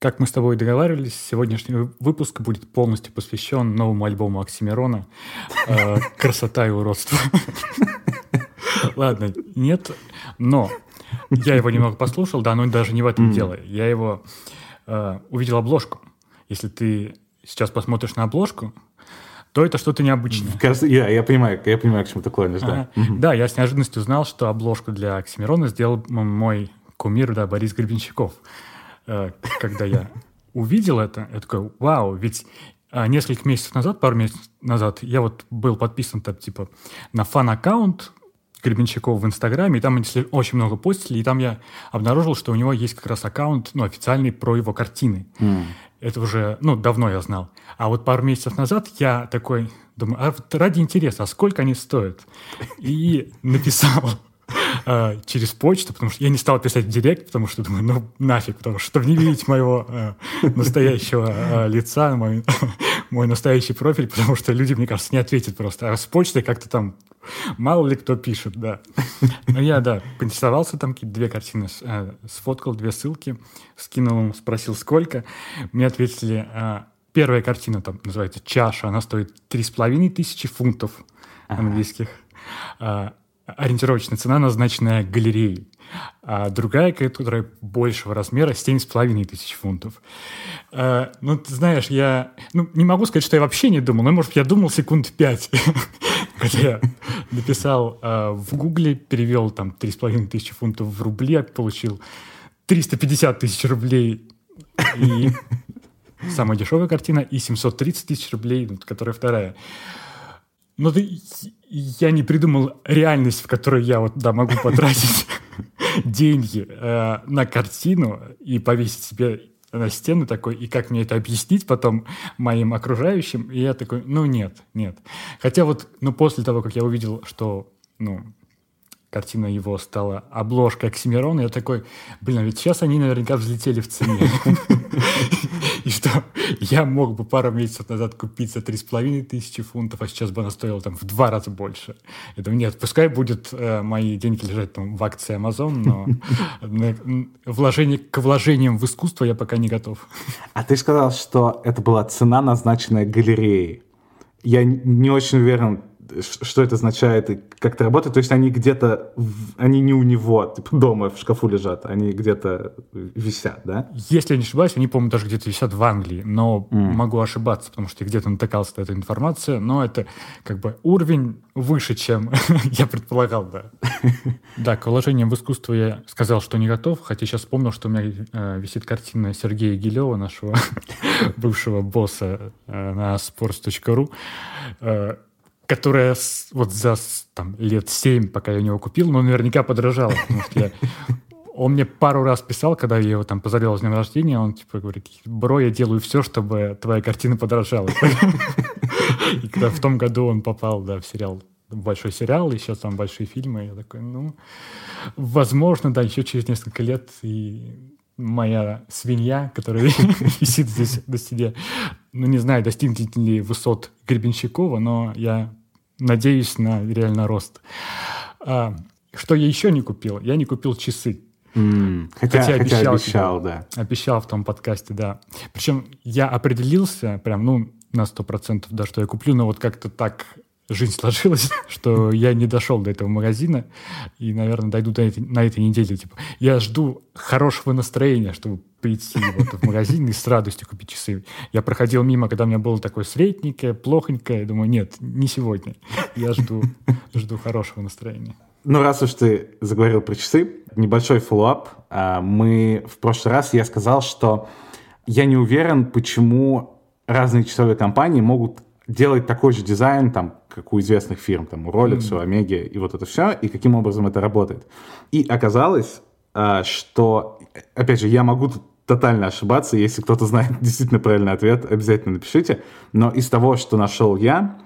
Как мы с тобой договаривались, сегодняшний выпуск будет полностью посвящен новому альбому Оксимирона э, «Красота и уродство». Ладно, нет, но я его немного послушал, да, но даже не в этом дело. Я его э, увидел обложку. Если ты сейчас посмотришь на обложку, то это что-то необычное. Кажется, я, я понимаю, я понимаю, к чему ты клонишь, да. Ага. Да, я с неожиданностью узнал, что обложку для Оксимирона сделал мой кумир, да, Борис Гребенщиков. Э, когда я увидел это, я такой, вау, ведь а, несколько месяцев назад, пару месяцев назад, я вот был подписан там, типа, на фан-аккаунт Гребенщикова в Инстаграме, и там они очень много постили, и там я обнаружил, что у него есть как раз аккаунт, ну, официальный про его картины. Mm. Это уже, ну, давно я знал. А вот пару месяцев назад я такой думаю, а ради интереса, а сколько они стоят? И написал э, через почту, потому что я не стал писать в директ, потому что думаю, ну нафиг, потому что чтобы не видеть моего э, настоящего э, лица, мой, мой настоящий профиль, потому что люди, мне кажется, не ответят просто. А с почтой как-то там мало ли кто пишет, да. Но я, да, поинтересовался, там какие-то две картины э, сфоткал, две ссылки, скинул им, спросил, сколько. Мне ответили, э, первая картина там называется «Чаша», она стоит три с половиной тысячи фунтов английских. Ага ориентировочная цена, назначенная галереей. А другая, которая большего размера, 7,5 тысяч фунтов. А, ну, ты знаешь, я ну, не могу сказать, что я вообще не думал, но, может, я думал секунд пять. Когда я написал а, в Гугле, перевел там 3,5 тысячи фунтов в рубли, получил 350 тысяч рублей. И самая дешевая картина, и 730 тысяч рублей, которая вторая. Ну, ты, я не придумал реальность, в которой я вот, да, могу потратить деньги э, на картину и повесить себе на стену такой, и как мне это объяснить потом моим окружающим, и я такой, ну нет, нет. Хотя вот, ну после того, как я увидел, что, ну, картина его стала обложкой Оксимирона, я такой, блин, а ведь сейчас они наверняка взлетели в цене. И что я мог бы пару месяцев назад купить за 3,5 тысячи фунтов, а сейчас бы она стоила там в два раза больше. Я думаю, нет, пускай будет э, мои деньги лежать там в акции Amazon, но вложение, к вложениям в искусство я пока не готов. А ты сказал, что это была цена, назначенная галереей. Я не очень уверен, что это означает и как это работает. То есть они где-то, они не у него, типа дома в шкафу лежат, они где-то висят, да? Если я не ошибаюсь, они, по-моему, даже где-то висят в Англии, но mm. могу ошибаться, потому что где-то натыкался на эту информацию, но это как бы уровень выше, чем я предполагал, да. Да, к вложениям в искусство я сказал, что не готов, хотя сейчас вспомнил, что у меня э, висит картина Сергея Гилева, нашего бывшего босса э, на sports.ru, которая вот за там, лет семь, пока я у него купил, но наверняка подорожала, потому что я он мне пару раз писал, когда я его там поздравлял с днем рождения, он типа говорит, бро, я делаю все, чтобы твоя картина подорожала. И когда в том году он попал, да, в сериал, большой сериал, еще там большие фильмы, я такой, ну, возможно, да, еще через несколько лет и моя свинья, которая висит здесь на стене, ну, не знаю, достигнет ли высот Гребенщикова, но я надеюсь на реально рост. А, что я еще не купил? Я не купил часы. Mm, хотя, хотя, обещал, хотя обещал, да. Обещал в том подкасте, да. Причем я определился прям, ну, на сто процентов, да, что я куплю, но вот как-то так жизнь сложилась, что я не дошел до этого магазина и, наверное, дойду до этой, на этой неделе. Типа, я жду хорошего настроения, чтобы прийти вот в магазин и с радостью купить часы. Я проходил мимо, когда у меня было такое средненькое, плохонькое. Думаю, нет, не сегодня. Я жду, жду хорошего настроения. Ну, раз уж ты заговорил про часы, небольшой follow-up. Мы в прошлый раз я сказал, что я не уверен, почему разные часовые компании могут делать такой же дизайн, там, как у известных фирм, там, у Rolex, у Omega, и вот это все, и каким образом это работает. И оказалось, а, что, опять же, я могу тут тотально ошибаться, если кто-то знает действительно правильный ответ, обязательно напишите, но из того, что нашел я,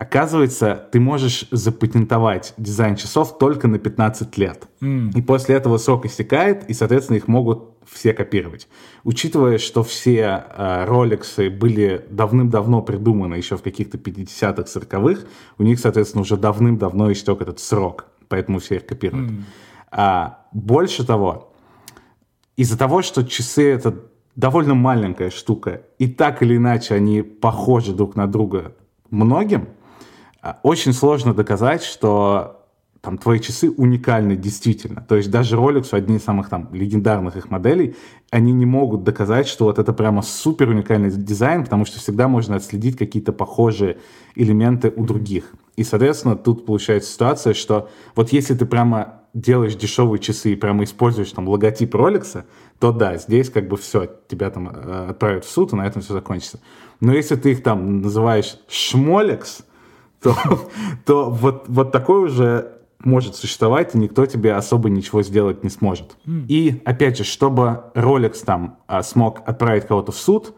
Оказывается, ты можешь запатентовать дизайн часов только на 15 лет. Mm. И после этого срок истекает, и, соответственно, их могут все копировать. Учитывая, что все э, Rolex были давным-давно придуманы еще в каких-то 50-х, 40-х, у них, соответственно, уже давным-давно истек этот срок, поэтому все их копируют. Mm. А, больше того, из-за того, что часы — это довольно маленькая штука, и так или иначе они похожи друг на друга многим, а, очень сложно доказать, что там твои часы уникальны действительно. То есть даже Rolex, одни из самых там легендарных их моделей, они не могут доказать, что вот это прямо супер уникальный дизайн, потому что всегда можно отследить какие-то похожие элементы у других. И, соответственно, тут получается ситуация, что вот если ты прямо делаешь дешевые часы и прямо используешь там логотип Rolex, то да, здесь как бы все, тебя там э, отправят в суд, и на этом все закончится. Но если ты их там называешь шмолекс, то, то вот, вот такой уже может существовать, и никто тебе особо ничего сделать не сможет. Mm. И, опять же, чтобы Rolex там а, смог отправить кого-то в суд,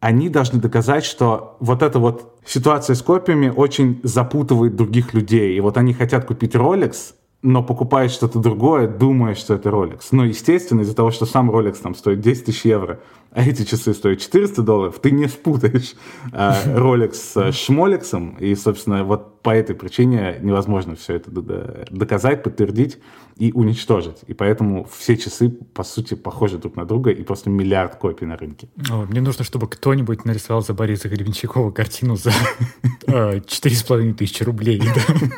они должны доказать, что вот эта вот ситуация с копиями очень запутывает других людей. И вот они хотят купить Rolex, но покупают что-то другое, думая, что это Rolex. Но, естественно, из-за того, что сам Rolex там стоит 10 тысяч евро, а эти часы стоят 400 долларов, ты не спутаешь э, Rolex с Шмолексом, и, собственно, вот по этой причине невозможно все это доказать, подтвердить и уничтожить. И поэтому все часы, по сути, похожи друг на друга, и просто миллиард копий на рынке. О, мне нужно, чтобы кто-нибудь нарисовал за Бориса Гребенщикова картину за э, четыре с половиной тысячи рублей.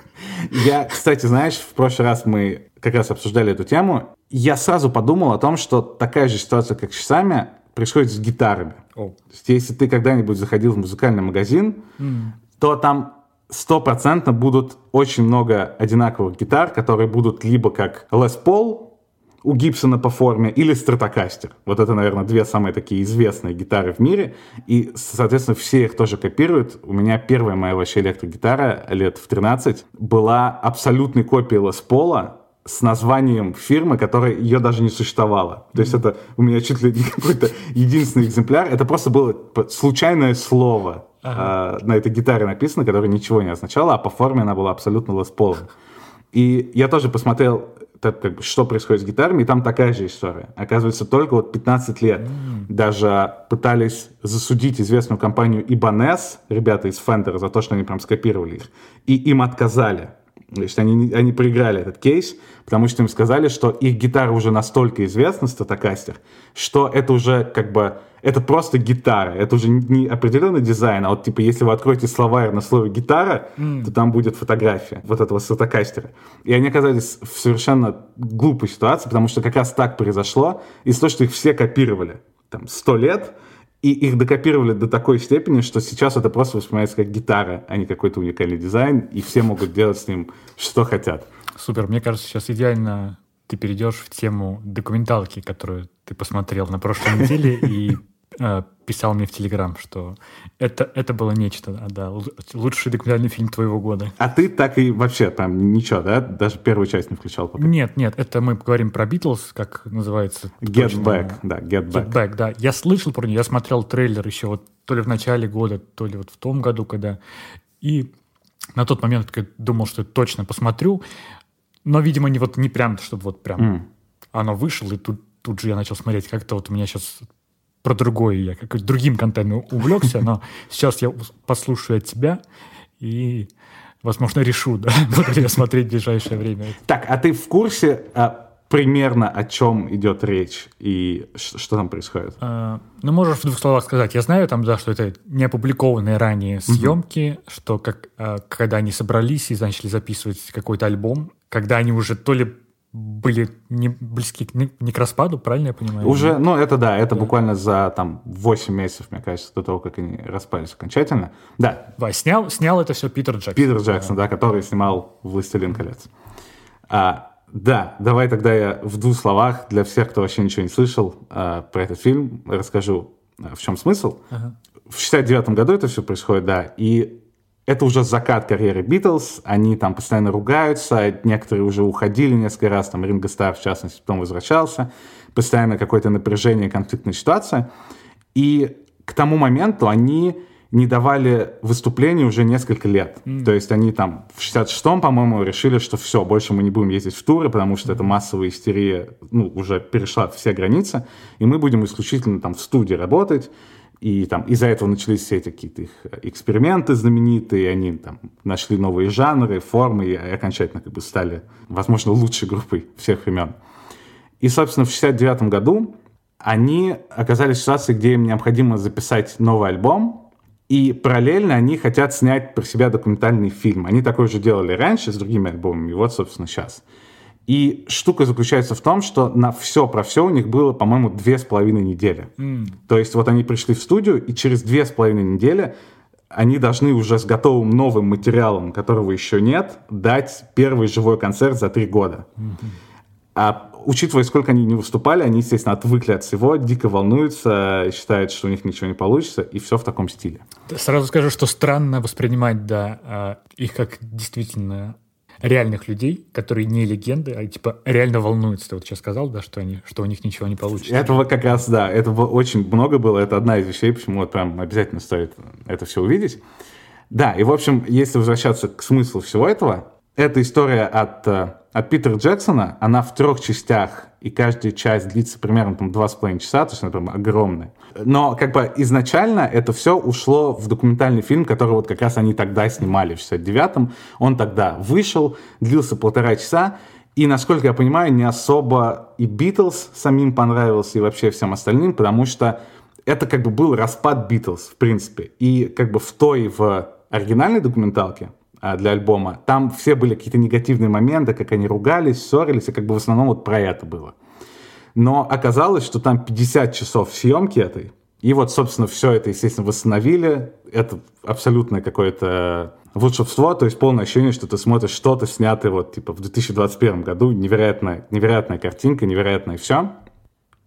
Я, кстати, знаешь, в прошлый раз мы как раз обсуждали эту тему, я сразу подумал о том, что такая же ситуация, как с часами, происходит с гитарами. Oh. То есть, если ты когда-нибудь заходил в музыкальный магазин, mm. то там стопроцентно будут очень много одинаковых гитар, которые будут либо как Les Paul у Гибсона по форме или Stratocaster. Вот это, наверное, две самые такие известные гитары в мире. И, соответственно, все их тоже копируют. У меня первая моя вообще электрогитара лет в 13 была абсолютной копией Les Paul, с названием фирмы, которая ее даже не существовала. То есть это у меня чуть ли не какой-то единственный экземпляр. Это просто было случайное слово ага. э, на этой гитаре написано, которое ничего не означало, а по форме она была абсолютно лесполом. И я тоже посмотрел, так, как бы, что происходит с гитарами, и там такая же история. Оказывается, только вот 15 лет mm. даже пытались засудить известную компанию Ibanez, ребята из Fender, за то, что они прям скопировали их, и им отказали. То есть они, они проиграли этот кейс, потому что им сказали, что их гитара уже настолько известна, статокастер, что это уже как бы, это просто гитара, это уже не определенный дизайн, а вот типа если вы откроете словарь на слове гитара, mm. то там будет фотография вот этого статокастера. И они оказались в совершенно глупой ситуации, потому что как раз так произошло, из-за того, что их все копировали там сто лет, и их докопировали до такой степени, что сейчас это просто воспринимается как гитара, а не какой-то уникальный дизайн, и все могут делать с ним что хотят. Супер. Мне кажется, сейчас идеально ты перейдешь в тему документалки, которую ты посмотрел на прошлой неделе, и писал мне в Телеграм, что это, это было нечто, да, да, лучший документальный фильм твоего года. А ты так и вообще там ничего, да? Даже первую часть не включал пока? Нет, нет, это мы говорим про Битлз, как называется. Get точно, Back, да, Get Back. Get Back, да. Я слышал про нее, я смотрел трейлер еще вот то ли в начале года, то ли вот в том году, когда... И на тот момент я думал, что точно посмотрю, но, видимо, не вот не прям, чтобы вот прям mm. оно вышло, и тут, тут же я начал смотреть. Как-то вот у меня сейчас про другое я как другим контентом увлекся, но сейчас я послушаю от тебя и, возможно, решу, да, буду ли смотреть в ближайшее время. Так, а ты в курсе а, примерно о чем идет речь и что там происходит? А, ну, можешь в двух словах сказать. Я знаю там, да, что это не опубликованные ранее съемки, угу. что как, а, когда они собрались и начали записывать какой-то альбом, когда они уже то ли были не близки к, не, к распаду, правильно я понимаю? Уже, ну это да, это да. буквально за там 8 месяцев, мне кажется, до того, как они распались окончательно. Да. Да, снял, снял это все Питер Джексон. Питер Джексон, да, да который снимал «Властелин колец». А, да, давай тогда я в двух словах для всех, кто вообще ничего не слышал а, про этот фильм, расскажу, а, в чем смысл. Ага. В 69 году это все происходит, да, и это уже закат карьеры Битлз, они там постоянно ругаются, некоторые уже уходили несколько раз, там Ринго Стар в частности потом возвращался, постоянно какое-то напряжение, конфликтная ситуация. И к тому моменту они не давали выступлений уже несколько лет. Mm. То есть они там в 66-м, по-моему, решили, что все, больше мы не будем ездить в туры, потому что mm. эта массовая истерия ну, уже перешла все границы, и мы будем исключительно там в студии работать, и там из-за этого начались все эти какие-то их эксперименты знаменитые, они там нашли новые жанры, формы и окончательно как бы стали, возможно, лучшей группой всех времен. И, собственно, в 69 году они оказались в ситуации, где им необходимо записать новый альбом, и параллельно они хотят снять про себя документальный фильм. Они такое же делали раньше с другими альбомами, и вот, собственно, сейчас. И штука заключается в том, что на все про все у них было, по-моему, две с половиной недели. Mm. То есть вот они пришли в студию, и через две с половиной недели они должны уже с готовым новым материалом, которого еще нет, дать первый живой концерт за три года. Mm-hmm. А учитывая, сколько они не выступали, они, естественно, отвыкли от всего, дико волнуются, считают, что у них ничего не получится, и все в таком стиле. Сразу скажу, что странно воспринимать, да, а, их как действительно реальных людей, которые не легенды, а типа реально волнуются. Ты вот сейчас сказал, да, что они, что у них ничего не получится. Этого как раз, да, этого очень много было. Это одна из вещей, почему вот прям обязательно стоит это все увидеть. Да, и в общем, если возвращаться к смыслу всего этого, эта история от э, от Питера Джексона, она в трех частях, и каждая часть длится примерно там, два с половиной часа, то есть она прям огромная. Но как бы изначально это все ушло в документальный фильм, который вот как раз они тогда снимали в 69-м. Он тогда вышел, длился полтора часа, и, насколько я понимаю, не особо и Битлз самим понравился, и вообще всем остальным, потому что это как бы был распад Битлз, в принципе. И как бы в той, в оригинальной документалке, а, для альбома, там все были какие-то негативные моменты, как они ругались, ссорились, и как бы в основном вот про это было. Но оказалось, что там 50 часов съемки этой, и вот, собственно, все это, естественно, восстановили. Это абсолютное какое-то волшебство, то есть полное ощущение, что ты смотришь что-то снятое вот типа в 2021 году, невероятная, невероятная картинка, невероятное все.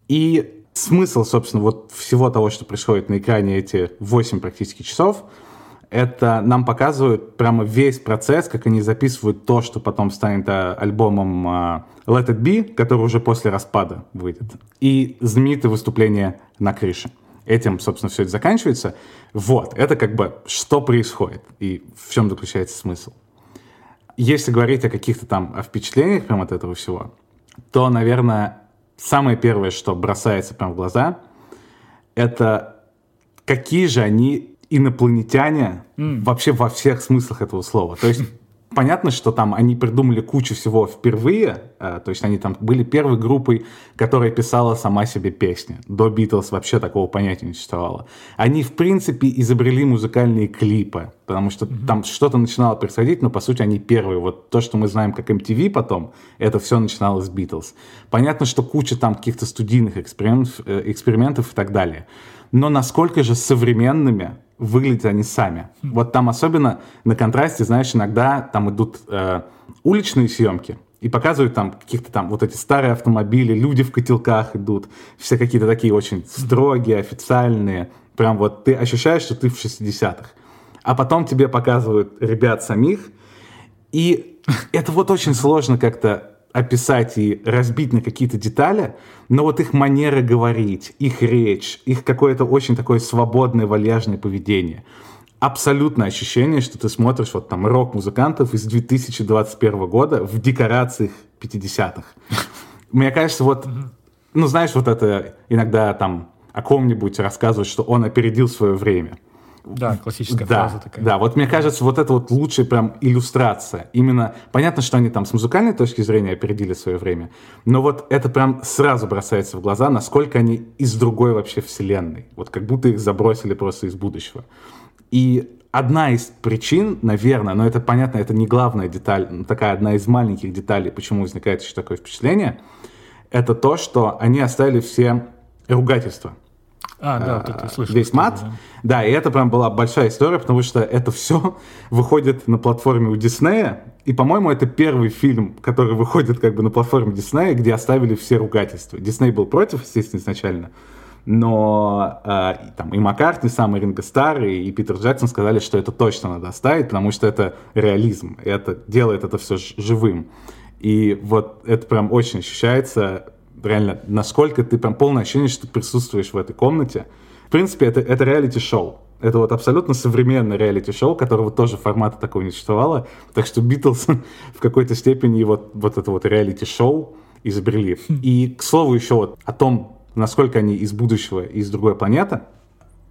И смысл, собственно, вот всего того, что происходит на экране эти 8 практически часов — это нам показывают прямо весь процесс, как они записывают то, что потом станет а, альбомом а, Let It Be, который уже после распада выйдет. И знаменитое выступление на крыше. Этим, собственно, все это заканчивается. Вот, это как бы что происходит и в чем заключается смысл. Если говорить о каких-то там о впечатлениях прямо от этого всего, то, наверное, самое первое, что бросается прямо в глаза, это какие же они инопланетяне mm. вообще во всех смыслах этого слова. То есть понятно, что там они придумали кучу всего впервые, э, то есть они там были первой группой, которая писала сама себе песни. До Битлз вообще такого понятия не существовало. Они, в принципе, изобрели музыкальные клипы, потому что mm-hmm. там что-то начинало происходить, но, по сути, они первые. Вот то, что мы знаем как MTV потом, это все начиналось с Битлз. Понятно, что куча там каких-то студийных экспериментов, э, экспериментов и так далее. Но насколько же современными выглядят они сами. Вот там особенно на контрасте, знаешь, иногда там идут э, уличные съемки, и показывают там каких-то там вот эти старые автомобили, люди в котелках идут, все какие-то такие очень строгие, официальные. Прям вот ты ощущаешь, что ты в 60-х. А потом тебе показывают ребят самих, и это вот очень сложно как-то описать и разбить на какие-то детали, но вот их манера говорить, их речь, их какое-то очень такое свободное, вальяжное поведение. Абсолютное ощущение, что ты смотришь вот там рок-музыкантов из 2021 года в декорациях 50-х. Мне кажется, вот, ну знаешь, вот это иногда там о ком-нибудь рассказывают, что он опередил свое время. Да, классическая да, фраза такая. Да, вот мне кажется, вот это вот лучшая прям иллюстрация. Именно, понятно, что они там с музыкальной точки зрения опередили свое время, но вот это прям сразу бросается в глаза, насколько они из другой вообще вселенной. Вот как будто их забросили просто из будущего. И одна из причин, наверное, но это понятно, это не главная деталь, но такая одна из маленьких деталей, почему возникает еще такое впечатление, это то, что они оставили все ругательства. А, да, вот это слышал. Весь мат. Да. да, и это прям была большая история, потому что это все выходит на платформе у Диснея. И, по-моему, это первый фильм, который выходит как бы на платформе Диснея, где оставили все ругательства. Дисней был против, естественно, изначально. Но э, там и Маккартни, сам и Ринго Старр, и, и Питер Джексон сказали, что это точно надо оставить, потому что это реализм. И это делает это все живым. И вот это прям очень ощущается реально, насколько ты прям полное ощущение, что ты присутствуешь в этой комнате. В принципе, это, это реалити-шоу. Это вот абсолютно современное реалити-шоу, которого тоже формата такого не существовало. Так что Битлз в какой-то степени вот, вот это вот реалити-шоу изобрели. Хм. И, к слову, еще вот о том, насколько они из будущего, из другой планеты,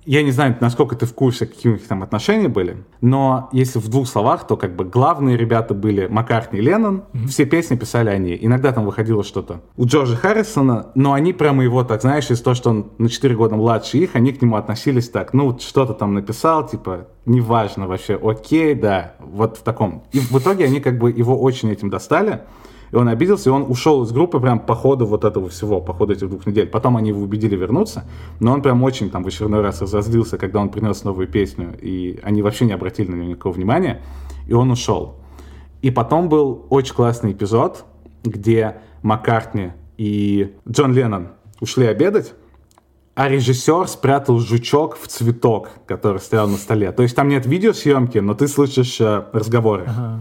я не знаю, насколько ты в курсе, какие у них там отношения были, но если в двух словах, то как бы главные ребята были Маккартни и Леннон, mm-hmm. все песни писали они. Иногда там выходило что-то у Джорджа Харрисона, но они прямо его, так знаешь, из того, что он на 4 года младше их, они к нему относились так, ну вот что-то там написал, типа, неважно вообще, окей, да, вот в таком. И в итоге они как бы его очень этим достали, и он обиделся, и он ушел из группы прям по ходу вот этого всего, по ходу этих двух недель. Потом они его убедили вернуться, но он прям очень там в очередной раз разозлился, когда он принес новую песню, и они вообще не обратили на него никакого внимания, и он ушел. И потом был очень классный эпизод, где Маккартни и Джон Леннон ушли обедать, а режиссер спрятал жучок в цветок, который стоял на столе. То есть там нет видеосъемки, но ты слышишь э, разговоры. Ага.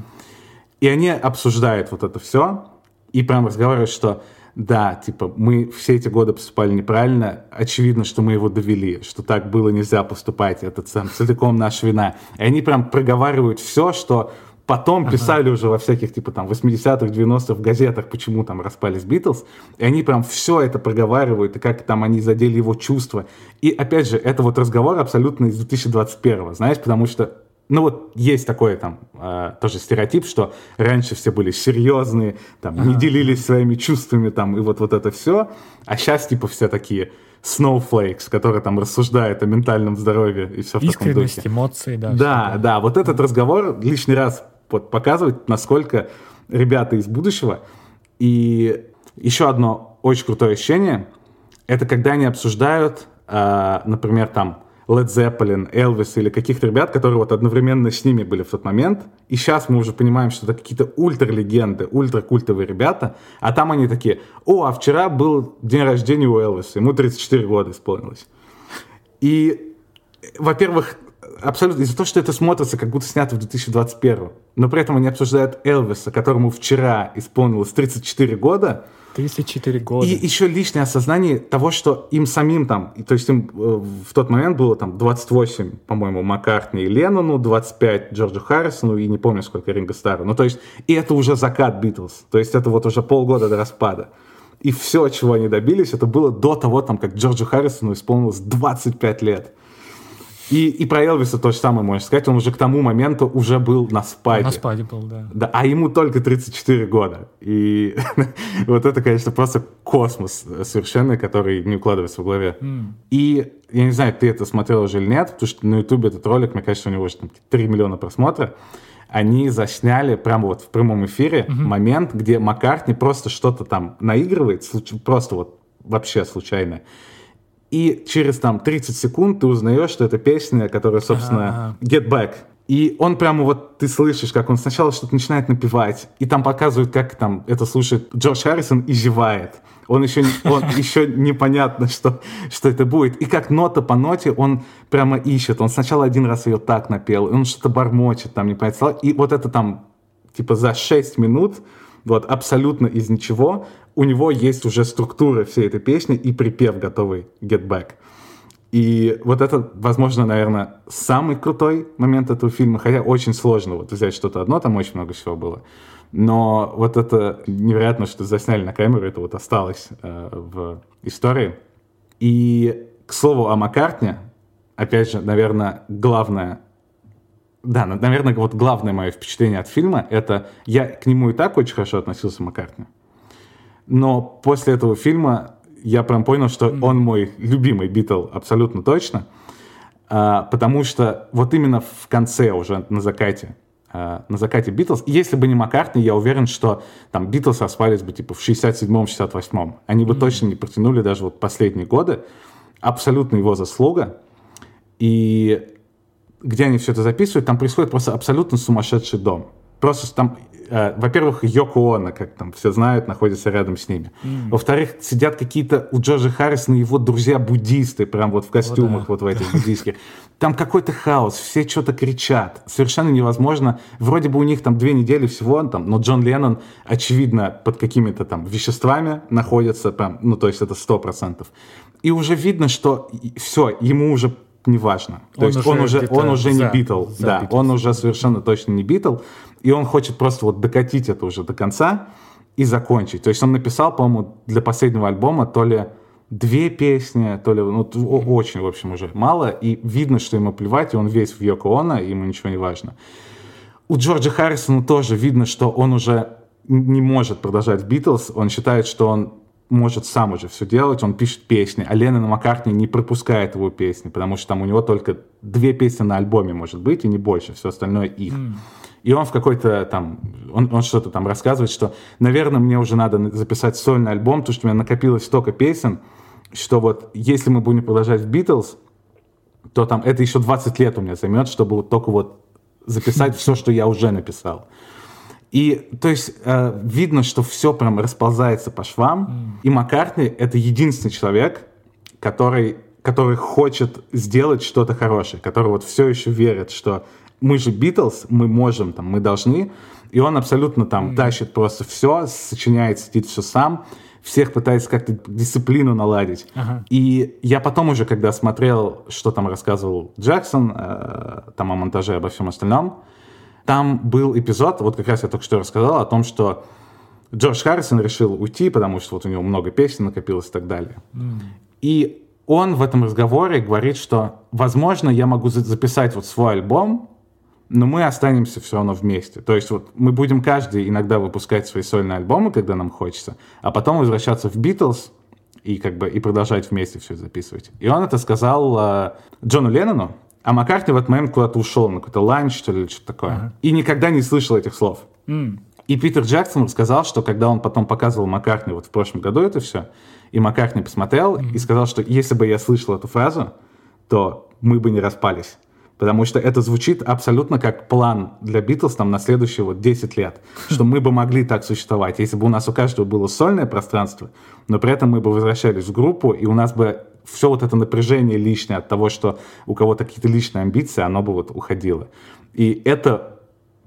И они обсуждают вот это все, и прям разговаривают, что да, типа, мы все эти годы поступали неправильно, очевидно, что мы его довели, что так было нельзя поступать, это сам, целиком наша вина. И они прям проговаривают все, что потом ага. писали уже во всяких, типа, там, 80-х, 90-х в газетах, почему там распались Битлз, и они прям все это проговаривают, и как там они задели его чувства. И, опять же, это вот разговор абсолютно из 2021 знаешь, потому что ну вот есть такой там э, тоже стереотип, что раньше все были серьезные, там, ага. не делились своими чувствами, там, и вот, вот это все, а сейчас типа все такие snowflakes, которые там рассуждают о ментальном здоровье и все в таком духе. эмоции, да. Да, да, вот этот разговор лишний раз вот, показывает, насколько ребята из будущего. И еще одно очень крутое ощущение, это когда они обсуждают, э, например, там, Led Zeppelin, Elvis или каких-то ребят, которые вот одновременно с ними были в тот момент. И сейчас мы уже понимаем, что это какие-то ультра-легенды, ультра-культовые ребята. А там они такие, о, а вчера был день рождения у Элвиса, ему 34 года исполнилось. И, во-первых, абсолютно из-за того, что это смотрится, как будто снято в 2021. Но при этом они обсуждают Элвиса, которому вчера исполнилось 34 года, 34 года. И еще личное осознание того, что им самим там, то есть им э, в тот момент было там 28, по-моему, Маккартни и Леннону, 25 Джорджу Харрисону и не помню, сколько Ринга Стару. Ну, то есть, и это уже закат Битлз. То есть, это вот уже полгода до распада. И все, чего они добились, это было до того, там, как Джорджу Харрисону исполнилось 25 лет. И, и про Элвиса то же самое можно сказать. Он уже к тому моменту уже был на спаде. На спаде был, да. да а ему только 34 года. И вот это, конечно, просто космос совершенно, который не укладывается в голове. Mm. И я не знаю, ты это смотрел уже или нет, потому что на Ютубе этот ролик, мне кажется, у него уже там 3 миллиона просмотров. Они засняли прямо вот в прямом эфире mm-hmm. момент, где Маккартни просто что-то там наигрывает, просто вот вообще случайно и через там 30 секунд ты узнаешь, что это песня, которая, собственно, Get Back. И он прямо вот, ты слышишь, как он сначала что-то начинает напевать, и там показывают, как там это слушает Джордж Харрисон и зевает. Он еще, он еще непонятно, что, что это будет. И как нота по ноте он прямо ищет. Он сначала один раз ее так напел, и он что-то бормочет, там непонятно. И вот это там, типа за 6 минут, вот абсолютно из ничего, у него есть уже структура всей этой песни и припев готовый Get Back. И вот это, возможно, наверное, самый крутой момент этого фильма, хотя очень сложно вот взять что-то одно, там очень много всего было. Но вот это невероятно, что засняли на камеру, это вот осталось э, в истории. И, к слову, о Маккартне, опять же, наверное, главное, да, наверное, вот главное мое впечатление от фильма, это я к нему и так очень хорошо относился, Маккартни. Но после этого фильма я прям понял, что mm-hmm. он мой любимый Битл абсолютно точно. А, потому что вот именно в конце уже на закате а, на закате Битлз. Если бы не Маккартни, я уверен, что там Битлз распались бы типа в 67-м, 68-м. Они бы mm-hmm. точно не протянули даже вот последние годы. Абсолютно его заслуга. И где они все это записывают, там происходит просто абсолютно сумасшедший дом. Просто там э, во-первых, Йоко Оно, как там все знают, находится рядом с ними. Мм. Во-вторых, сидят какие-то у Джорджа Харрисона его друзья-буддисты, прям вот в костюмах, oh, да. вот в этих буддийских. Там какой-то хаос, все что-то кричат. Совершенно невозможно. Вроде бы у них там две недели всего, там, но Джон Леннон, очевидно, под какими-то там веществами находится, прям, ну, то есть это сто процентов. И уже видно, что все, ему уже неважно. То он есть он уже, он уже не Битл. Да, Beatles. он уже совершенно точно не Битл и он хочет просто вот докатить это уже до конца и закончить. То есть он написал, по-моему, для последнего альбома то ли две песни, то ли, ну, очень, в общем, уже мало, и видно, что ему плевать, и он весь в Йоко Оно, ему ничего не важно. У Джорджа Харрисона тоже видно, что он уже не может продолжать Битлз, он считает, что он может сам уже все делать, он пишет песни, а Леннон Маккартни не пропускает его песни, потому что там у него только две песни на альбоме может быть, и не больше, все остальное их. Mm. И он в какой-то там, он, он что-то там рассказывает, что, наверное, мне уже надо записать сольный альбом, потому что у меня накопилось столько песен, что вот если мы будем продолжать в Битлз, то там это еще 20 лет у меня займет, чтобы вот только вот записать все, что я уже написал. И то есть э, видно, что все прям расползается по швам. И Маккартни это единственный человек, который, который хочет сделать что-то хорошее, который вот все еще верит, что мы же Битлз, мы можем, там, мы должны. И он абсолютно там mm. тащит просто все, сочиняет, сидит все сам, всех пытается как-то дисциплину наладить. Ага. И я потом уже, когда смотрел, что там рассказывал Джексон, э, там о монтаже, обо всем остальном, там был эпизод, вот как раз я только что рассказал, о том, что Джордж Харрисон решил уйти, потому что вот у него много песен накопилось и так далее. Mm. И он в этом разговоре говорит, что, возможно, я могу записать вот свой альбом, но мы останемся все равно вместе. То есть вот мы будем каждый иногда выпускать свои сольные альбомы, когда нам хочется, а потом возвращаться в Битлз и как бы и продолжать вместе все записывать. И он это сказал э, Джону Леннону, а Маккартни в этот момент куда-то ушел на какой-то ланч, что ли, что-то такое. Uh-huh. И никогда не слышал этих слов. Mm. И Питер Джексон сказал, что когда он потом показывал Маккартни вот в прошлом году это все, и Маккартни посмотрел mm-hmm. и сказал, что если бы я слышал эту фразу, то мы бы не распались. Потому что это звучит абсолютно как план для Битлз там, на следующие вот 10 лет. Что мы бы могли так существовать, если бы у нас у каждого было сольное пространство, но при этом мы бы возвращались в группу, и у нас бы все вот это напряжение лишнее от того, что у кого-то какие-то личные амбиции, оно бы вот уходило. И это,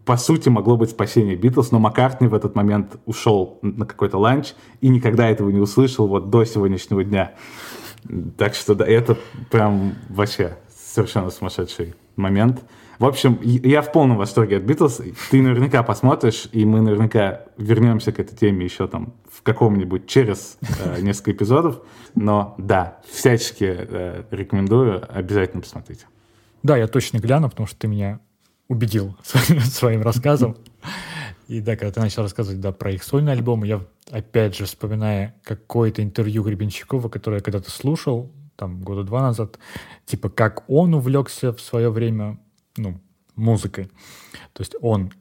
по сути, могло быть спасение Битлз, но Маккартни в этот момент ушел на какой-то ланч и никогда этого не услышал вот до сегодняшнего дня. Так что да, это прям вообще совершенно сумасшедший момент. В общем, я в полном восторге от Битлз. Ты наверняка посмотришь, и мы наверняка вернемся к этой теме еще там в каком-нибудь через э, несколько эпизодов. Но да, всячески э, рекомендую, обязательно посмотрите. Да, я точно гляну, потому что ты меня убедил своим рассказом. И да, когда ты начал рассказывать да, про их сольный альбом, я опять же вспоминая какое-то интервью Гребенщикова, которое я когда-то слушал, там года два назад, типа как он увлекся в свое время, ну, музыкой. То есть он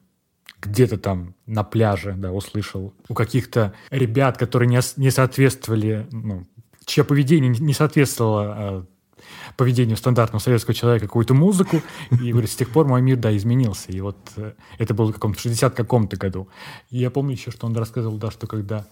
где-то там на пляже, да, услышал у каких-то ребят, которые не, соответствовали, ну, чье поведение не соответствовало э, поведению стандартного советского человека какую-то музыку, и говорит, с тех пор мой мир, да, изменился. И вот э, это было в каком-то 60 каком-то году. И я помню еще, что он рассказывал, да, что когда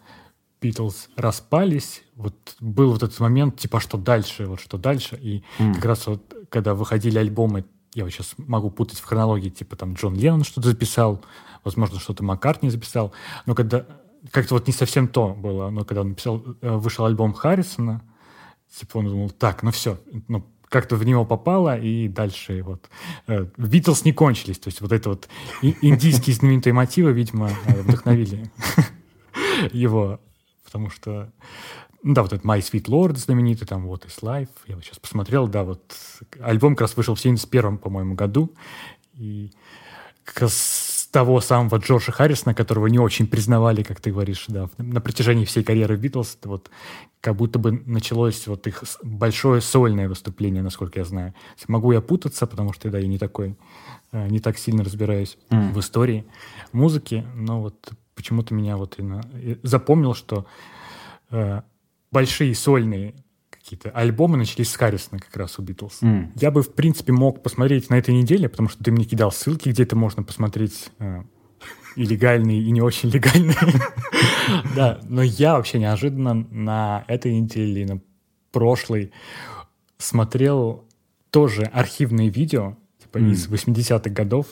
Битлз распались, вот был вот этот момент, типа, что дальше, вот что дальше, и mm. как раз вот, когда выходили альбомы, я вот сейчас могу путать в хронологии, типа, там, Джон Леннон что-то записал, возможно, что-то Маккартни записал, но когда, как-то вот не совсем то было, но когда он написал, э, вышел альбом Харрисона, типа, он думал, так, ну все, ну, как-то в него попало, и дальше вот Битлз не кончились, то есть вот это вот индийские знаменитые мотивы, видимо, э, вдохновили его потому что, ну да, вот этот My Sweet Lord знаменитый, там вот is Life, я вот сейчас посмотрел, да, вот альбом как раз вышел в 71 по-моему, году, и как раз с того самого Джорджа Харрисона, которого не очень признавали, как ты говоришь, да, на протяжении всей карьеры Битлз, вот как будто бы началось вот их большое сольное выступление, насколько я знаю. Могу я путаться, потому что, да, я не такой, э, не так сильно разбираюсь mm. в истории музыки, но вот почему-то меня вот именно запомнил, что э, большие сольные какие-то альбомы начались с Харрисона как раз у Битлз. Mm. Я бы, в принципе, мог посмотреть на этой неделе, потому что ты мне кидал ссылки, где это можно посмотреть э, и легальные, и не очень легальные. Да, но я вообще неожиданно на этой неделе и на прошлой смотрел тоже архивные видео, типа из 80-х годов,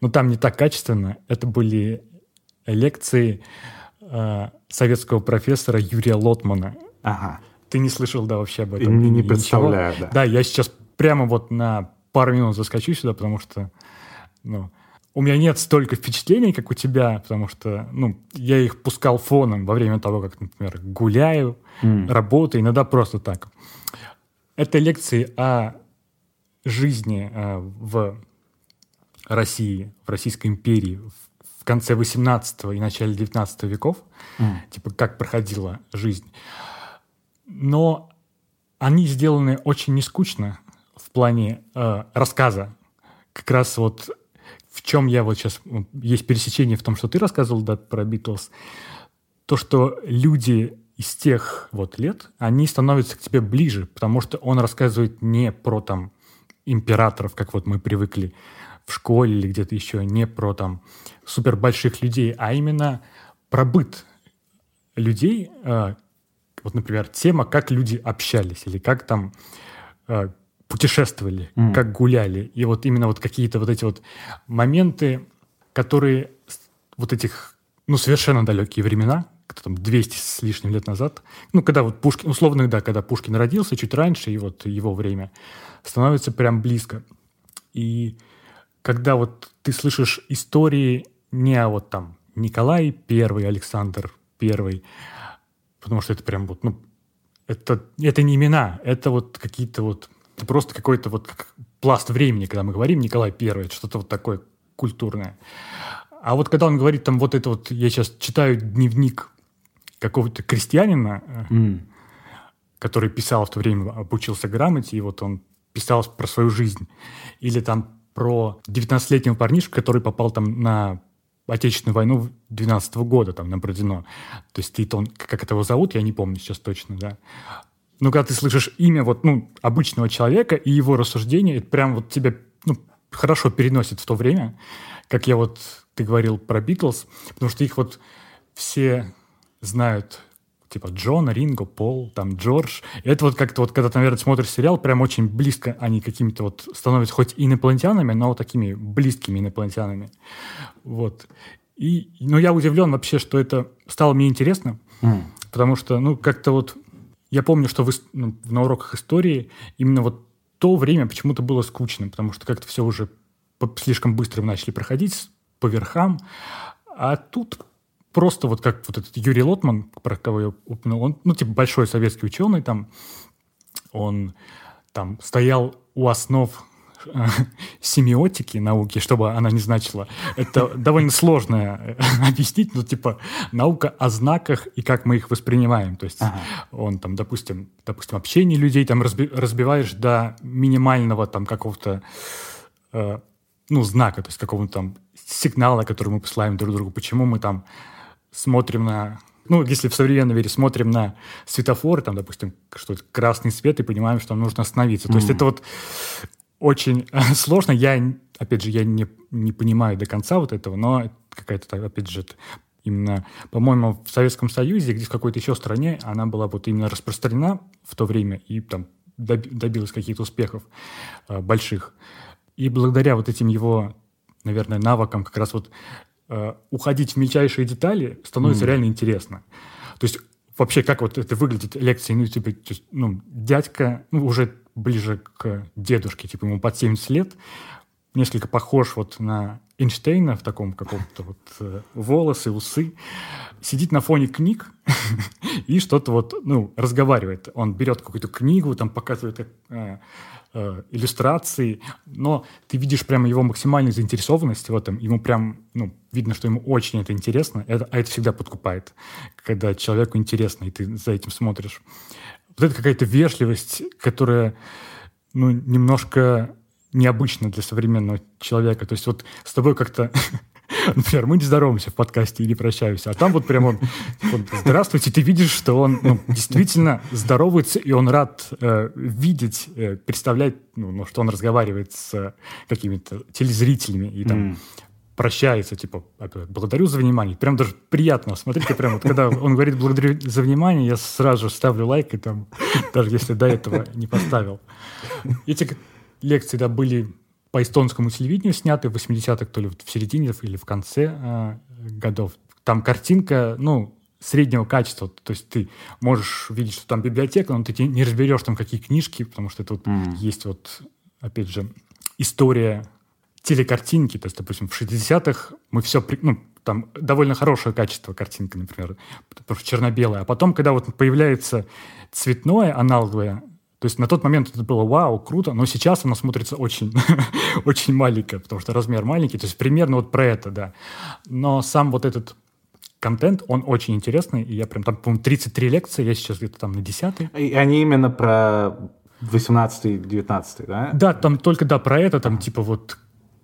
но там не так качественно. Это были лекции э, советского профессора Юрия Лотмана. Ага. Ты не слышал, да, вообще об этом? Не, не представляю, да. Да, я сейчас прямо вот на пару минут заскочу сюда, потому что, ну, у меня нет столько впечатлений, как у тебя, потому что, ну, я их пускал фоном во время того, как, например, гуляю, mm. работаю, иногда просто так. Это лекции о жизни э, в России, в Российской империи конце 18 и начале 19 веков, mm. типа как проходила жизнь. Но они сделаны очень нескучно в плане э, рассказа. Как раз вот в чем я вот сейчас... Есть пересечение в том, что ты рассказывал, да, про Битлз. То, что люди из тех вот лет, они становятся к тебе ближе, потому что он рассказывает не про там императоров, как вот мы привыкли в школе или где-то еще, не про там супер больших людей, а именно про быт людей. Э, вот, например, тема, как люди общались или как там э, путешествовали, mm. как гуляли. И вот именно вот какие-то вот эти вот моменты, которые вот этих, ну, совершенно далекие времена, кто там 200 с лишним лет назад, ну, когда вот Пушкин, условно, да, когда Пушкин родился, чуть раньше, и вот его время, становится прям близко. И когда вот ты слышишь истории не о вот там Николай Первый, Александр Первый, потому что это прям вот, ну, это, это не имена, это вот какие-то вот просто какой-то вот как пласт времени, когда мы говорим Николай Первый, это что-то вот такое культурное. А вот когда он говорит там вот это вот, я сейчас читаю дневник какого-то крестьянина, mm. который писал в то время, обучился грамоте, и вот он писал про свою жизнь. Или там про 19-летнего парнишку, который попал там на Отечественную войну 12 -го года, там, на Бродино. То есть ты, он, как это его зовут, я не помню сейчас точно, да ну, когда ты слышишь имя вот, ну, обычного человека и его рассуждения, это прям вот тебя ну, хорошо переносит в то время, как я вот, ты говорил про Битлз, потому что их вот все знают, типа Джон, Ринго, Пол, там Джордж. И это вот как-то вот, когда ты, наверное, смотришь сериал, прям очень близко они какими-то вот становятся хоть инопланетянами, но вот такими близкими инопланетянами. Вот. И, но я удивлен вообще, что это стало мне интересно, mm. потому что, ну, как-то вот я помню, что вы, ну, на уроках истории именно вот то время почему-то было скучно, потому что как-то все уже слишком быстро начали проходить по верхам. А тут просто вот как вот этот Юрий Лотман, про кого я упомянул, он, ну, типа большой советский ученый там, он там стоял у основ семиотики науки, чтобы она не значила. Это довольно сложно э, объяснить, но типа наука о знаках и как мы их воспринимаем. То есть ага. он там, допустим, допустим, общение людей там разби разбиваешь до минимального там какого-то э, ну, знака, то есть какого-то там сигнала, который мы посылаем друг другу. Почему мы там смотрим на ну, если в современном мире смотрим на светофоры, там, допустим, что красный свет, и понимаем, что нам нужно остановиться. Mm. То есть это вот очень сложно. Я, опять же, я не, не понимаю до конца вот этого, но какая-то, опять же, именно, по-моему, в Советском Союзе, где в какой-то еще стране, она была вот именно распространена в то время и там добилась каких-то успехов э, больших. И благодаря вот этим его, наверное, навыкам как раз вот э, уходить в мельчайшие детали становится mm. реально интересно. То есть вообще, как вот это выглядит лекции, ну, типа, ну, дядька, ну, уже ближе к дедушке, типа ему под 70 лет, несколько похож вот на Эйнштейна в таком каком-то вот э, волосы, усы, сидит на фоне книг и что-то вот, ну, разговаривает. Он берет какую-то книгу, там показывает э, э, иллюстрации, но ты видишь прямо его максимальную заинтересованность в этом, ему прям, ну, видно, что ему очень это интересно, это, а это всегда подкупает, когда человеку интересно, и ты за этим смотришь вот это какая-то вежливость, которая, ну, немножко необычна для современного человека. То есть вот с тобой как-то Например, мы не здороваемся в подкасте или прощаемся, а там вот прям он, вот, здравствуйте, ты видишь, что он ну, действительно здоровается, и он рад э, видеть, э, представлять, ну, ну, что он разговаривает с э, какими-то телезрителями, и там mm прощается, типа, благодарю за внимание. Прям даже приятно. Смотрите, прям вот, когда он говорит благодарю за внимание, я сразу же ставлю лайк, и там, даже если до этого не поставил. Эти лекции, да, были по эстонскому телевидению сняты в 80-х, то ли в середине или в конце э, годов. Там картинка, ну, среднего качества. То есть ты можешь видеть, что там библиотека, но ты не разберешь там какие книжки, потому что тут mm. есть вот, опять же, история телекартинки. То есть, допустим, в 60-х мы все... Ну, там довольно хорошее качество картинка, например, потому что черно-белая. А потом, когда вот появляется цветное аналоговое, то есть на тот момент это было вау, круто, но сейчас оно смотрится очень, очень маленькое, потому что размер маленький. То есть примерно вот про это, да. Но сам вот этот контент, он очень интересный, и я прям там, по-моему, 33 лекции, я сейчас где-то там на 10 И они именно про 18-19, да? Да, там только, да, про это, там, типа, вот,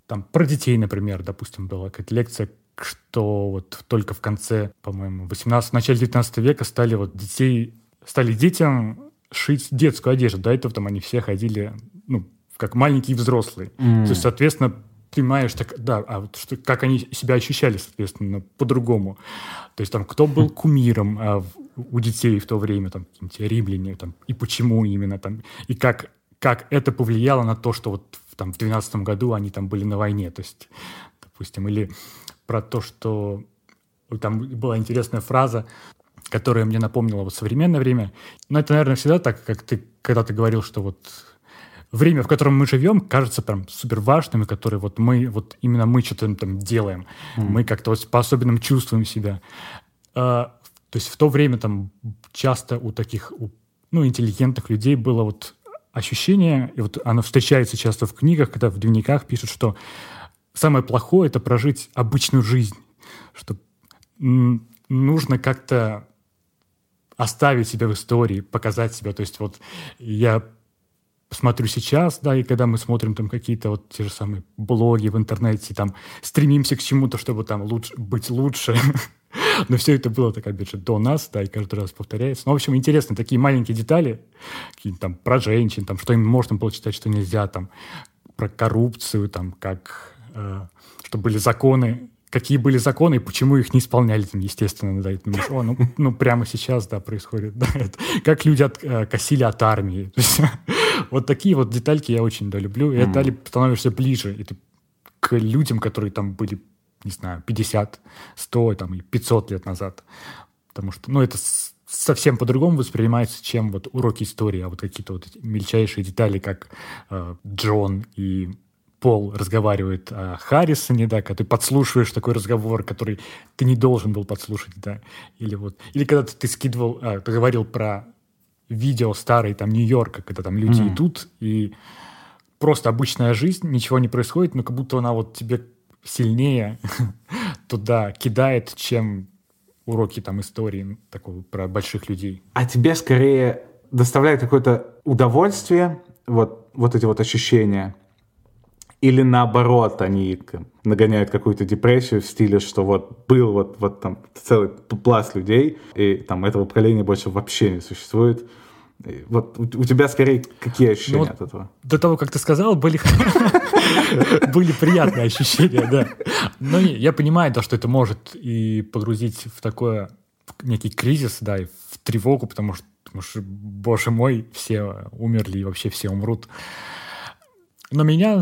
там, про детей, например, допустим, была какая-то лекция, что вот только в конце, по-моему, 18 начале 19 века стали вот детей, стали детям шить детскую одежду. До этого там они все ходили, ну, как маленькие взрослые. Mm. То есть, соответственно, понимаешь, так, да, а вот что, как они себя ощущали, соответственно, по-другому. То есть там кто был кумиром а, у детей в то время, там, какие-нибудь римляне, там, и почему именно там, и как, как это повлияло на то, что вот там в 12 году они там были на войне, то есть, допустим, или про то, что там была интересная фраза, которая мне напомнила вот современное время. Но это, наверное, всегда так, как ты когда ты говорил, что вот время, в котором мы живем, кажется прям супер важным, и которое вот мы, вот именно мы что-то там делаем. Mm. Мы как-то вот по-особенному чувствуем себя. А, то есть в то время там часто у таких, у, ну, интеллигентных людей было вот ощущение, и вот оно встречается часто в книгах, когда в дневниках пишут, что самое плохое — это прожить обычную жизнь, что нужно как-то оставить себя в истории, показать себя. То есть вот я смотрю сейчас, да, и когда мы смотрим там какие-то вот те же самые блоги в интернете, там стремимся к чему-то, чтобы там лучше, быть лучше. Но все это было, так опять же, до нас, да, и каждый раз повторяется. Ну, в общем, интересно, такие маленькие детали, там про женщин, там, что им можно было читать, что нельзя, там, про коррупцию, там, как, э, что были законы, какие были законы и почему их не исполняли, естественно, да, это думаешь, о, ну, ну, прямо сейчас, да, происходит, да, это, как люди от, э, косили от армии. вот такие вот детальки я очень, да, люблю, и mm. далее становишься ближе и ты, к людям, которые там были, не знаю, 50, 100, там, и 500 лет назад, потому что, ну, это совсем по-другому воспринимается, чем вот уроки истории, а вот какие-то вот мельчайшие детали, как э, Джон и Пол разговаривает о Харрисоне, да, когда ты подслушиваешь такой разговор, который ты не должен был подслушать, да, или вот, или когда ты, ты скидывал, а, ты говорил про видео старый там Нью-Йорка, когда там люди mm. идут и просто обычная жизнь, ничего не происходит, но как будто она вот тебе сильнее туда кидает, чем уроки там истории такого про больших людей. А тебе скорее доставляет какое-то удовольствие вот, вот эти вот ощущения? Или наоборот, они нагоняют какую-то депрессию в стиле, что вот был вот, вот там целый пласт людей, и там этого поколения больше вообще не существует. Вот у тебя скорее какие ощущения ну, от этого? До того, как ты сказал, были, были приятные ощущения, да. Но я понимаю, да, что это может и погрузить в такое некий кризис, да, и в тревогу, потому что, потому что, боже мой, все умерли и вообще все умрут. Но меня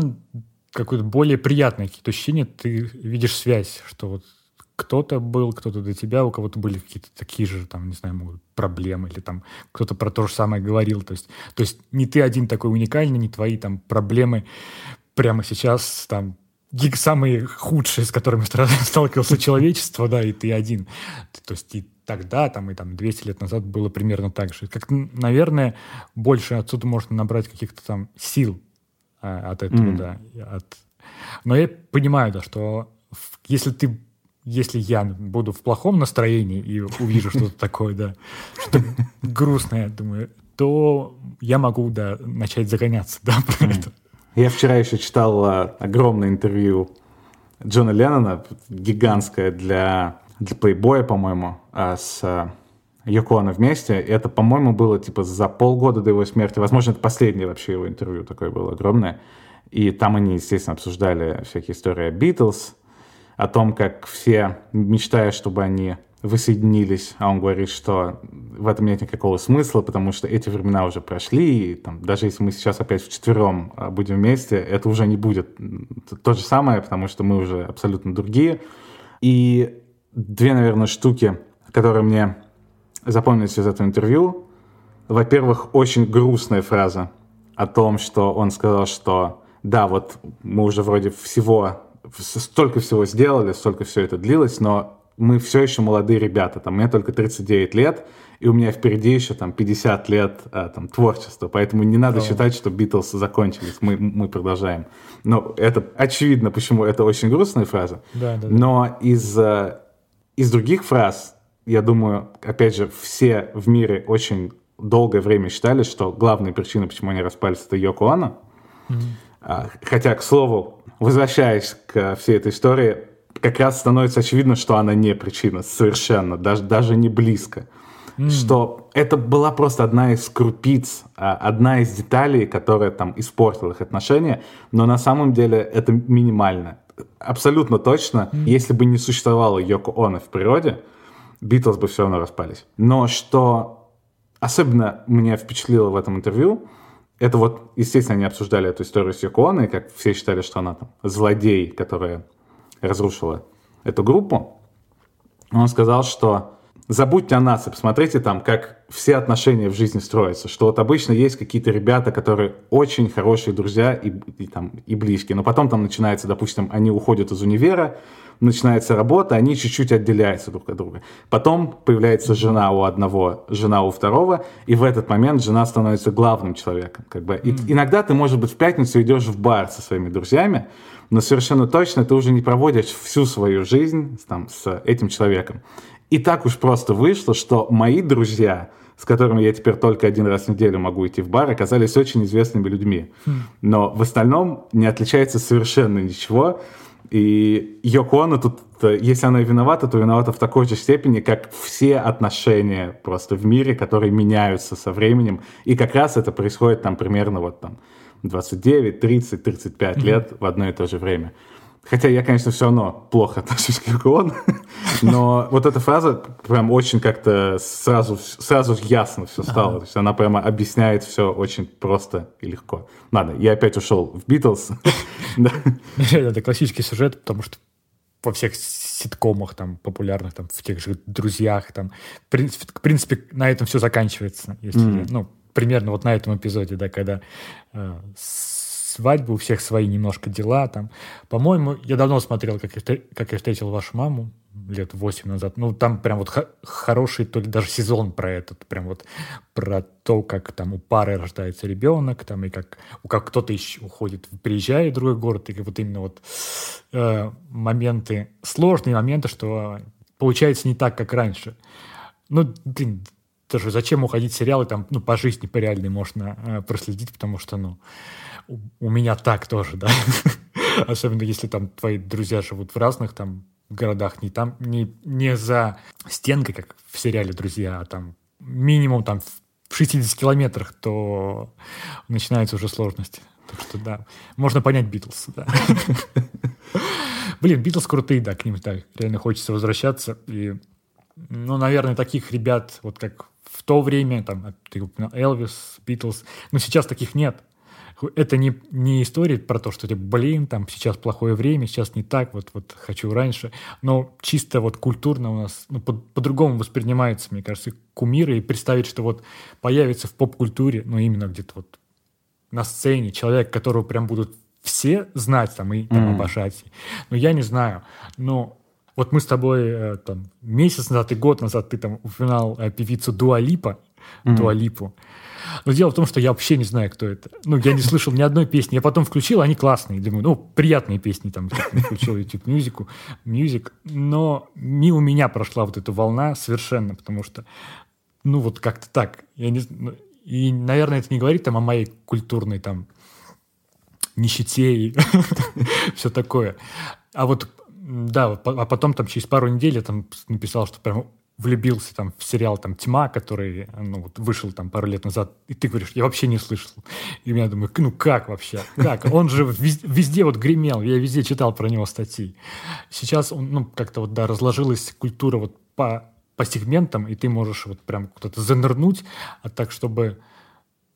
какое-то более приятное какие-то ощущения, ты видишь связь, что вот кто-то был, кто-то до тебя, у кого-то были какие-то такие же, там, не знаю, проблемы, или там кто-то про то же самое говорил. То есть, то есть не ты один такой уникальный, не твои там проблемы прямо сейчас там самые худшие, с которыми сталкивался человечество, да, и ты один. То есть и тогда, там, и там 200 лет назад было примерно так же. Как, наверное, больше отсюда можно набрать каких-то там сил от этого, mm. да. От... Но я понимаю, да, что если ты если я буду в плохом настроении и увижу что-то такое, да, что грустное, думаю, то я могу, да, начать загоняться, да, про это. Я вчера еще читал а, огромное интервью Джона Леннона, гигантское для, для Playboy, по-моему, а, с а, Йоко вместе. Это, по-моему, было типа за полгода до его смерти. Возможно, это последнее вообще его интервью такое было огромное. И там они, естественно, обсуждали всякие истории о Битлз, о том, как все мечтают, чтобы они воссоединились, а он говорит, что в этом нет никакого смысла, потому что эти времена уже прошли, и там, даже если мы сейчас опять вчетвером а, будем вместе, это уже не будет то же самое, потому что мы уже абсолютно другие. И две, наверное, штуки, которые мне запомнить из этого интервью. Во-первых, очень грустная фраза о том, что он сказал, что да, вот мы уже вроде всего, столько всего сделали, столько все это длилось, но мы все еще молодые ребята, там, мне только 39 лет, и у меня впереди еще там 50 лет а, там, творчества, поэтому не надо oh. считать, что Битлз закончились, мы, мы продолжаем. Но это очевидно, почему это очень грустная фраза, да, да, но да. из, э, из других фраз, я думаю, опять же, все в мире очень долгое время считали, что главная причина, почему они распались, это Йоко Оно. Mm-hmm. Хотя, к слову, возвращаясь к всей этой истории, как раз становится очевидно, что она не причина совершенно, даже, даже не близко. Mm. Что это была просто одна из крупиц, а, одна из деталей, которая там испортила их отношения, но на самом деле это минимально. Абсолютно точно, mm. если бы не существовало Йоко Оно в природе, Битлз бы все равно распались. Но что особенно меня впечатлило в этом интервью, это вот, естественно, они обсуждали эту историю с и как все считали, что она там злодей, которая разрушила эту группу. Он сказал, что забудьте о нас и посмотрите там, как все отношения в жизни строятся. Что вот обычно есть какие-то ребята, которые очень хорошие друзья и, и, там, и близкие, но потом там начинается, допустим, они уходят из универа, начинается работа, они чуть-чуть отделяются друг от друга. Потом появляется жена у одного, жена у второго, и в этот момент жена становится главным человеком. Как бы. И иногда ты, может быть, в пятницу идешь в бар со своими друзьями, но совершенно точно ты уже не проводишь всю свою жизнь там, с этим человеком. И так уж просто вышло, что мои друзья, с которыми я теперь только один раз в неделю могу идти в бар, оказались очень известными людьми. Хм. Но в остальном не отличается совершенно ничего. И Йоко Оно тут, если она и виновата, то виновата в такой же степени, как все отношения просто в мире, которые меняются со временем. И как раз это происходит там примерно вот там 29, 30, 35 mm-hmm. лет в одно и то же время. Хотя я, конечно, все равно плохо отношусь к Юкон, но вот эта фраза прям очень как-то сразу, сразу ясно все стало. Ага. То есть она прямо объясняет все очень просто и легко. Ладно, я опять ушел в Битлз. Это классический сюжет, потому что во всех ситкомах там популярных, там в тех же друзьях, там, в принципе, на этом все заканчивается, если, ну, примерно вот на этом эпизоде, да, когда э, свадьбы, у всех свои немножко дела там. По-моему, я давно смотрел, как я, как я встретил вашу маму, лет восемь назад. Ну, там прям вот хороший, то ли даже сезон про этот, прям вот про то, как там у пары рождается ребенок, там, и как, как кто-то еще уходит, приезжает в другой город, и вот именно вот э, моменты, сложные моменты, что получается не так, как раньше. Ну, блин, тоже зачем уходить в сериалы, там, ну, по жизни, по реальной можно э, проследить, потому что, ну, у, меня так тоже, да. Особенно если там твои друзья живут в разных там городах, не там, не, не за стенкой, как в сериале «Друзья», а там минимум там в 60 километрах, то начинаются уже сложности. Так что да, можно понять Битлз, да. Блин, Битлз крутые, да, к ним так реально хочется возвращаться. И, ну, наверное, таких ребят, вот как в то время, там, Элвис, Битлз, но сейчас таких нет. Это не, не история про то, что, типа, блин, там сейчас плохое время, сейчас не так, вот, вот хочу раньше. Но чисто вот культурно у нас ну, по- по-другому воспринимается, мне кажется, кумиры. И представить, что вот появится в поп-культуре, ну, именно где-то вот на сцене человек, которого прям будут все знать там и там, mm. обожать. Но я не знаю. Но вот мы с тобой э, там месяц назад и год назад ты там упоминал э, певицу Дуалипа, mm-hmm. Дуалипу. Но дело в том, что я вообще не знаю, кто это. Ну, я не слышал ни одной песни. Я потом включил, они классные. Думаю, ну, приятные песни там. Включил YouTube Music, Music. Но мимо меня прошла вот эта волна совершенно, потому что, ну, вот как-то так. Я не, ну, и, наверное, это не говорит там о моей культурной там нищете и все такое. А вот да, а потом там через пару недель я там написал, что прям влюбился там в сериал там «Тьма», который ну, вот вышел там пару лет назад, и ты говоришь, я вообще не слышал. И я думаю, ну как вообще? Как? Он же везде, везде вот гремел, я везде читал про него статьи. Сейчас он, ну, как-то вот, да, разложилась культура вот по, по сегментам, и ты можешь вот прям куда-то занырнуть, а так, чтобы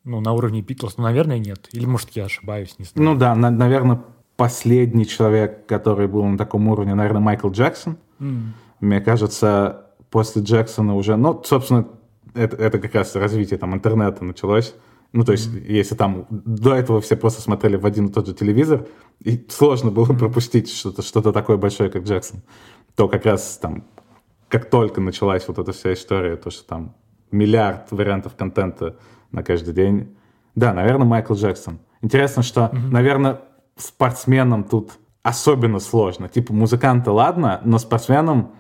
ну, на уровне Битлз, ну, наверное, нет. Или, может, я ошибаюсь, не знаю. Ну да, на, наверное, последний человек, который был на таком уровне, наверное, Майкл Джексон. Mm. Мне кажется, после Джексона уже, ну, собственно, это, это как раз развитие там интернета началось, Ну, то есть, mm-hmm. если там до этого все просто смотрели в один и тот же телевизор, и сложно было mm-hmm. пропустить что-то что такое большое, как Джексон, то как раз там, как только началась вот эта вся история, то, что там миллиард вариантов контента на каждый день. Да, наверное, Майкл Джексон. Интересно, что, mm-hmm. наверное, спортсменам тут особенно сложно. Типа музыканты, ладно, но спортсменам,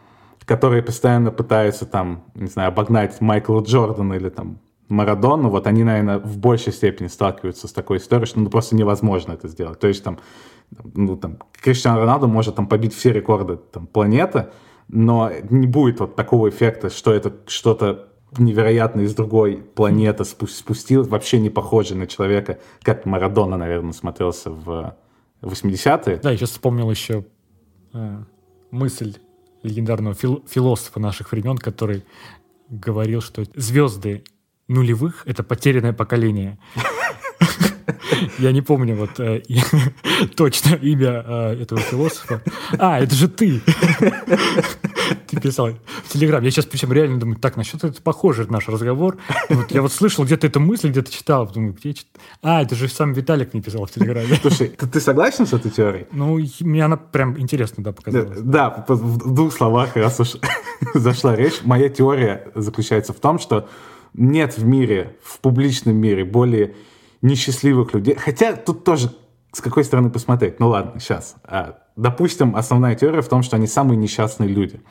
которые постоянно пытаются там, не знаю, обогнать Майкла Джордана или там Марадону, вот они, наверное, в большей степени сталкиваются с такой историей, что ну, просто невозможно это сделать. То есть там, ну, там, Криштиану Роналду может там побить все рекорды там, планеты, но не будет вот такого эффекта, что это что-то невероятно из другой планеты спустил, вообще не похожий на человека, как Марадона, наверное, смотрелся в 80-е. Да, я сейчас вспомнил еще э, мысль легендарного фил философа наших времен, который говорил, что звезды нулевых — это потерянное поколение. Я не помню вот э, точно имя э, этого философа. А, это же ты! Ты писал в Телеграм. Я сейчас причем реально думаю, так, насчет это похоже наш разговор. Вот я вот слышал где-то эту мысль, где-то читал. Думаю, где чит... А, это же сам Виталик не писал в Телеграме. Слушай, ты, ты согласен с этой теорией? Ну, мне она прям интересно, да, показалась. Да, да в двух словах, раз уж зашла речь. Моя теория заключается в том, что нет в мире, в публичном мире более несчастливых людей. Хотя тут тоже с какой стороны посмотреть. Ну ладно, сейчас. А, допустим, основная теория в том, что они самые несчастные люди.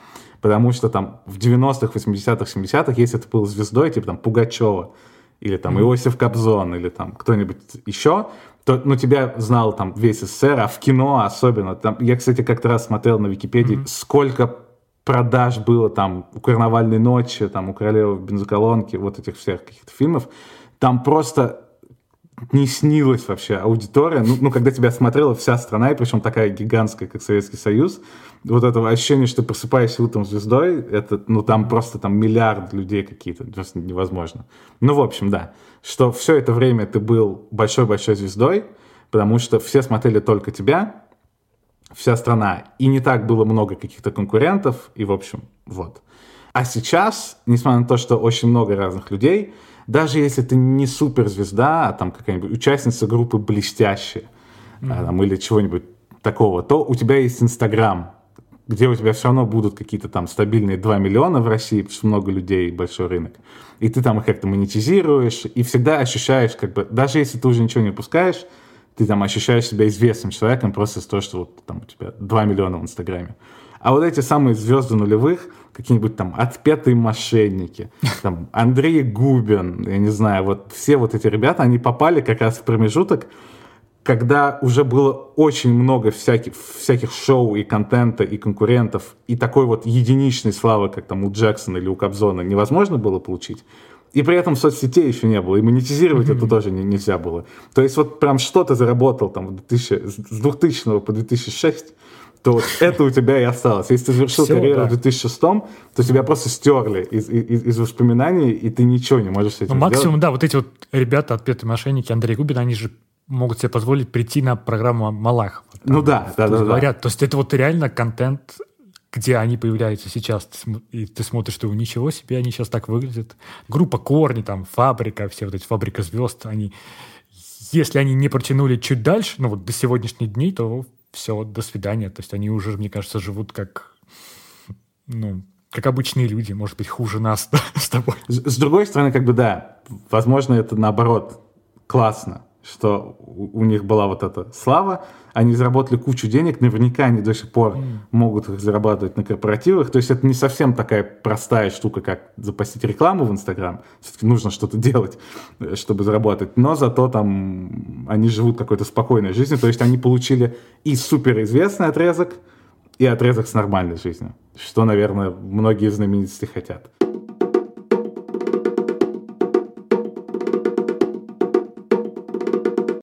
Потому что там в 90-х, 80-х, 70-х, если ты был звездой, типа там Пугачева, или там mm-hmm. Иосиф Кобзон, или там кто-нибудь еще, то, ну, тебя знал там весь СССР, а в кино особенно. Там, я, кстати, как-то раз смотрел на Википедии, mm-hmm. сколько продаж было там у «Карнавальной ночи», там у «Королевы бензоколонки», вот этих всех каких-то фильмов. Там просто не снилась вообще аудитория. Ну, ну, когда тебя смотрела вся страна, и причем такая гигантская, как Советский Союз, вот этого ощущения, что просыпаешься утром звездой, это, ну, там просто там миллиард людей какие-то, просто невозможно. Ну, в общем, да, что все это время ты был большой-большой звездой, потому что все смотрели только тебя, вся страна, и не так было много каких-то конкурентов, и, в общем, вот. А сейчас, несмотря на то, что очень много разных людей, даже если ты не суперзвезда, а там какая-нибудь участница группы блестящая, mm-hmm. там, или чего-нибудь такого, то у тебя есть Инстаграм, где у тебя все равно будут какие-то там стабильные 2 миллиона в России, потому что много людей, большой рынок. И ты там их как-то монетизируешь, и всегда ощущаешь, как бы, даже если ты уже ничего не пускаешь, ты там ощущаешь себя известным человеком просто из того, что вот там у тебя 2 миллиона в Инстаграме. А вот эти самые звезды нулевых, какие-нибудь там отпетые мошенники, там Андрей Губин, я не знаю, вот все вот эти ребята, они попали как раз в промежуток, когда уже было очень много всяких, всяких шоу и контента, и конкурентов, и такой вот единичной славы, как там у Джексона или у Кобзона, невозможно было получить. И при этом соцсетей еще не было, и монетизировать mm-hmm. это тоже не, нельзя было. То есть вот прям что-то заработал там 2000, с 2000 по 2006, то вот это у тебя и осталось. Если ты завершил Все, карьеру да. в 2006, то тебя просто стерли из, из, из воспоминаний, и ты ничего не можешь с этим ну, максимум, сделать. да, вот эти вот ребята, отпетые мошенники, Андрей Губин, они же могут себе позволить прийти на программу Малах. ну да, да, да, говорят. Да. То есть это вот реально контент, где они появляются сейчас, и ты смотришь, что ничего себе, они сейчас так выглядят. Группа Корни, там, Фабрика, все вот эти Фабрика звезд, они, если они не протянули чуть дальше, ну вот до сегодняшних дней, то все, до свидания. То есть они уже, мне кажется, живут как, ну, как обычные люди, может быть, хуже нас с тобой. С, другой стороны, как бы да, возможно, это наоборот классно, что у, них была вот эта слава, они заработали кучу денег, наверняка они до сих пор mm. могут их зарабатывать на корпоративах. То есть это не совсем такая простая штука, как запостить рекламу в Инстаграм. Все-таки нужно что-то делать, э, чтобы заработать. Но зато там они живут какой-то спокойной жизнью. То есть они получили и суперизвестный отрезок, и отрезок с нормальной жизнью. Что, наверное, многие знаменитости хотят.